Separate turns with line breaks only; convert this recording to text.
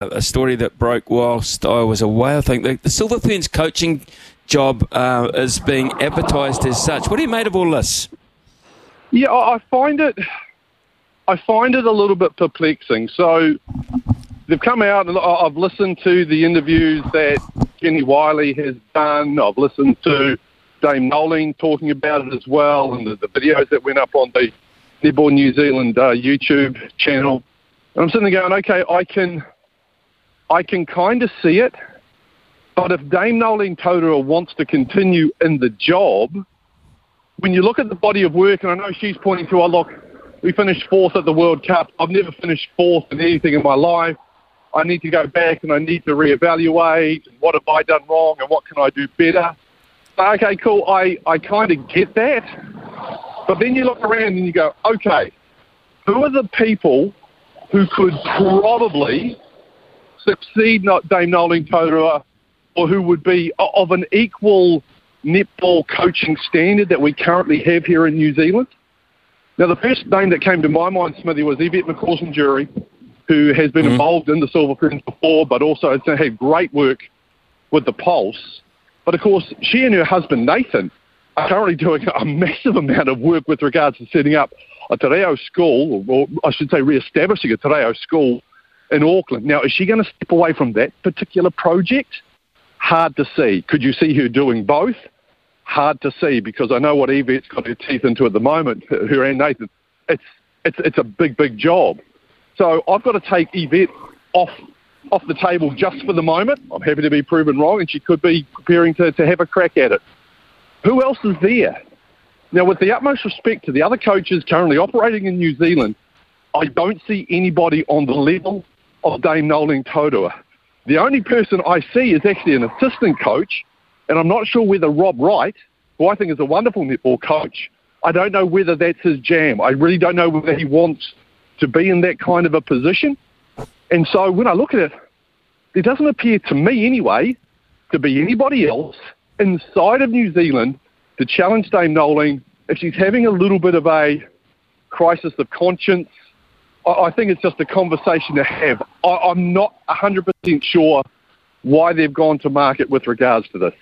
a story that broke whilst I was away. I think the, the Silver Ferns coaching job uh, is being advertised as such. What do you made of all this?
Yeah, I find it. I find it a little bit perplexing. So they've come out and I've listened to the interviews that Jennie Wyllie has done. I've listened to Dame Noeline talking about it as well, and the, the videos that went up on the Netball New Zealand uh, YouTube channel. And I'm sitting there going, okay, I can I can kind of see it. But if Dame Noeline Taurua wants to continue in the job, when you look at the body of work, and I know she's pointing to, oh, look, we finished fourth at the World Cup. I've never finished fourth in anything in my life. I need to go back and I need to reevaluate. What have I done wrong and what can I do better? Okay, cool. I, I kind of get that. But then you look around and you go, okay, who are the people who could probably succeed not Dame Noeline Taurua or who would be of an equal netball coaching standard that we currently have here in New Zealand. Now, the first name that came to my mind, Smithy, was Yvette McCausland Durie, who has been mm-hmm. involved in the Silver Ferns before, but also has had great work with the Pulse. But of course, she and her husband Nathan are currently doing a massive amount of work with regards to setting up a Te Reo school, or I should say, re-establishing a Te Reo school in Auckland. Now, is she going to step away from that particular project? Hard to see. Could you see her doing both? Hard to see because I know what Yvette's got her teeth into at the moment, her and Nathan. It's, it's, it's a big, big job. So I've got to take Yvette off off the table just for the moment. I'm happy to be proven wrong, and she could be preparing to, to have a crack at it. Who else is there? Now, with the utmost respect to the other coaches currently operating in New Zealand, I don't see anybody on the level of Dame Noeline Taurua. The only person I see is actually an assistant coach, and I'm not sure whether Rob Wright, who I think is a wonderful netball coach, I don't know whether that's his jam. I really don't know whether he wants to be in that kind of a position. And so when I look at it, there doesn't appear to me anyway to be anybody else inside of New Zealand to challenge Dame Noeline if she's having a little bit of a crisis of conscience I think it's just a conversation to have. I'm not 100% sure why they've gone to market with regards to this.